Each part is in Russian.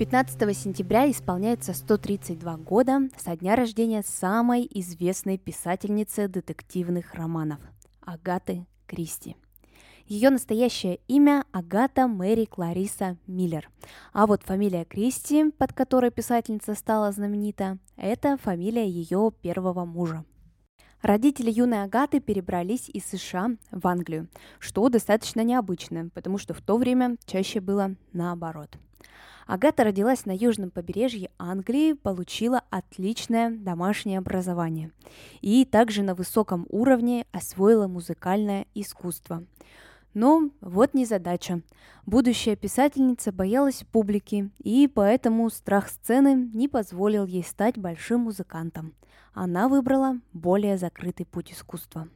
15 сентября исполняется 132 года со дня рождения самой известной писательницы детективных романов – Агаты Кристи. Ее настоящее имя – Агата Мэри Клариса Миллер. А вот фамилия Кристи, под которой писательница стала знаменита, это фамилия ее первого мужа. Родители юной Агаты перебрались из США в Англию, что достаточно необычно, потому что в то время чаще было наоборот – Агата родилась на южном побережье Англии, получила отличное домашнее образование и также на высоком уровне освоила музыкальное искусство. Но вот незадача. Будущая писательница боялась публики, и поэтому страх сцены не позволил ей стать большим музыкантом. Она выбрала более закрытый путь искусства.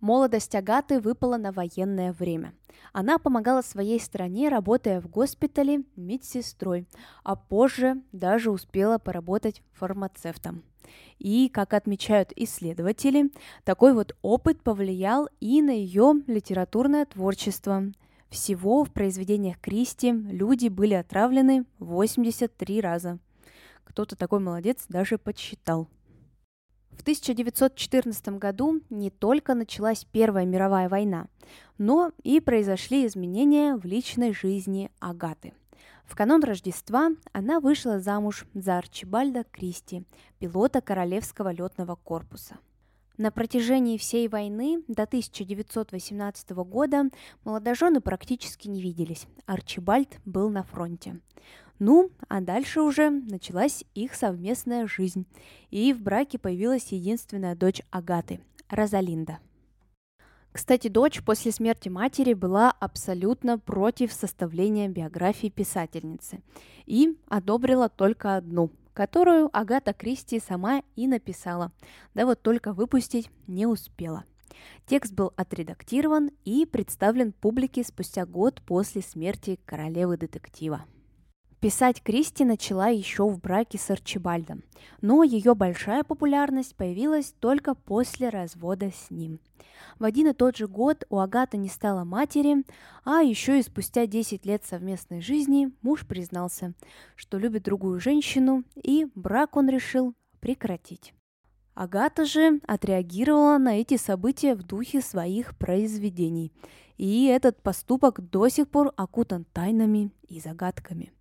Молодость Агаты выпала на военное время. Она помогала своей стране, работая в госпитале медсестрой, а позже даже успела поработать фармацевтом. И, как отмечают исследователи, такой вот опыт повлиял и на ее литературное творчество. Всего в произведениях Кристи люди были отравлены 83 раза. Кто-то такой молодец даже подсчитал. В 1914 году не только началась Первая мировая война, но и произошли изменения в личной жизни Агаты. В канун Рождества она вышла замуж за Арчибальда Кристи, пилота Королевского летного корпуса. На протяжении всей войны до 1918 года молодожены практически не виделись. Арчибальд был на фронте. Ну, а дальше уже началась их совместная жизнь, и в браке появилась единственная дочь Агаты, Розалинда. Кстати, дочь после смерти матери была абсолютно против составления биографии писательницы и одобрила только одну, которую Агата Кристи сама и написала, да вот только выпустить не успела. Текст был отредактирован и представлен публике спустя год после смерти королевы детектива. Писать Кристи начала еще в браке с Арчибальдом, но ее большая популярность появилась только после развода с ним. В один и тот же год у Агаты не стало матери, а еще и спустя 10 лет совместной жизни муж признался, что любит другую женщину, и брак он решил прекратить. Агата же отреагировала на эти события в духе своих произведений, и этот поступок до сих пор окутан тайнами и загадками –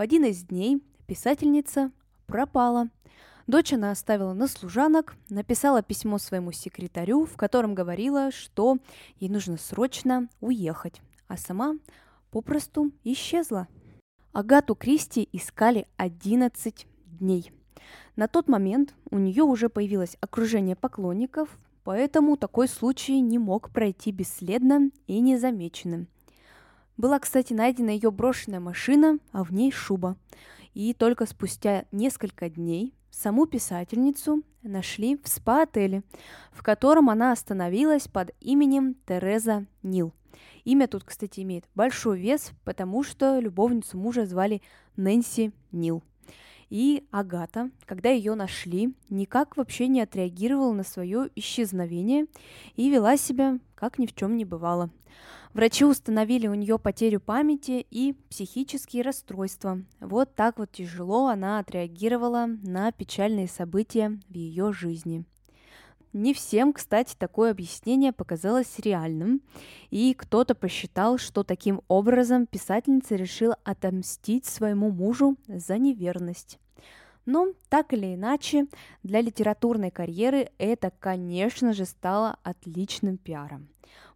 в один из дней писательница пропала. Дочь она оставила на служанок, написала письмо своему секретарю, в котором говорила, что ей нужно срочно уехать, а сама попросту исчезла. Агату Кристи искали 11 дней. На тот момент у нее уже появилось окружение поклонников, поэтому такой случай не мог пройти бесследно и незамеченным – была, кстати, найдена ее брошенная машина, а в ней шуба. И только спустя несколько дней саму писательницу нашли в спа-отеле, в котором она остановилась под именем Тереза Нил. Имя тут, кстати, имеет большой вес, потому что любовницу мужа звали Нэнси Нил. И Агата, когда ее нашли, никак вообще не отреагировала на свое исчезновение и вела себя, как ни в чем не бывало. Врачи установили у нее потерю памяти и психические расстройства. Вот так вот тяжело она отреагировала на печальные события в ее жизни. Не всем, кстати, такое объяснение показалось реальным, и кто-то посчитал, что таким образом писательница решила отомстить своему мужу за неверность. Но так или иначе, для литературной карьеры это, конечно же, стало отличным пиаром.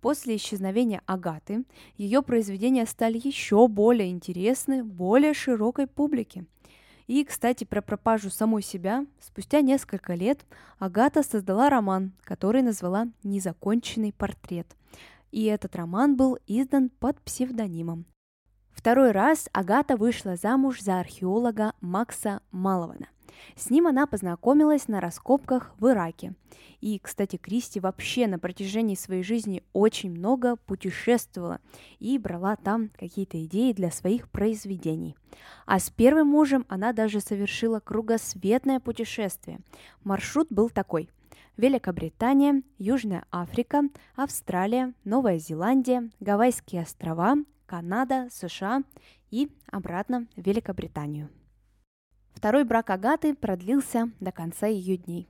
После исчезновения Агаты ее произведения стали еще более интересны более широкой публике. И, кстати, про пропажу самой себя, спустя несколько лет Агата создала роман, который назвала «Незаконченный портрет». и этот роман был издан под псевдонимом. Второй раз Агата вышла замуж за археолога Макса Малована. С ним она познакомилась на раскопках в Ираке. И, кстати, Кристи вообще на протяжении своей жизни очень много путешествовала и брала там какие-то идеи для своих произведений. А с первым мужем она даже совершила кругосветное путешествие. Маршрут был такой – Великобритания, Южная Африка, Австралия, Новая Зеландия, Гавайские острова, Канада, США и обратно в Великобританию. Второй брак Агаты продлился до конца ее дней.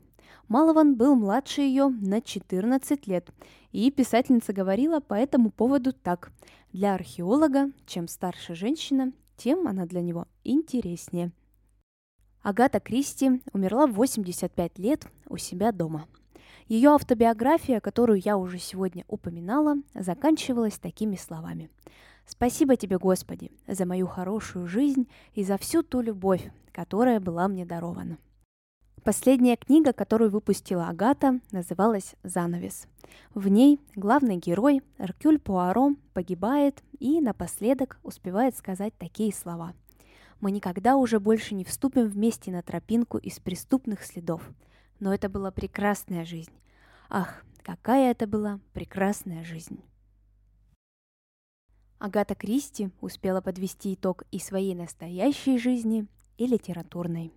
Малован был младше ее на 14 лет, и писательница говорила по этому поводу так. Для археолога, чем старше женщина, тем она для него интереснее. Агата Кристи умерла в 85 лет у себя дома. Ее автобиография, которую я уже сегодня упоминала, заканчивалась такими словами. «Спасибо тебе, Господи, за мою хорошую жизнь и за всю ту любовь, которая была мне дарована. Последняя книга, которую выпустила Агата, называлась «Занавес». В ней главный герой Эркюль Пуаро погибает и напоследок успевает сказать такие слова. «Мы никогда уже больше не вступим вместе на тропинку из преступных следов. Но это была прекрасная жизнь. Ах, какая это была прекрасная жизнь!» Агата Кристи успела подвести итог и своей настоящей жизни, и литературной.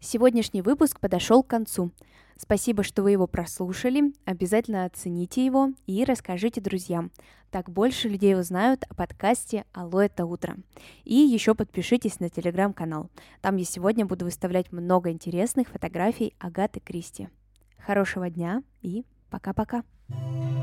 Сегодняшний выпуск подошел к концу. Спасибо, что вы его прослушали. Обязательно оцените его и расскажите друзьям. Так больше людей узнают о подкасте «Алло, это утро». И еще подпишитесь на телеграм-канал. Там я сегодня буду выставлять много интересных фотографий Агаты Кристи. Хорошего дня и пока-пока. thank you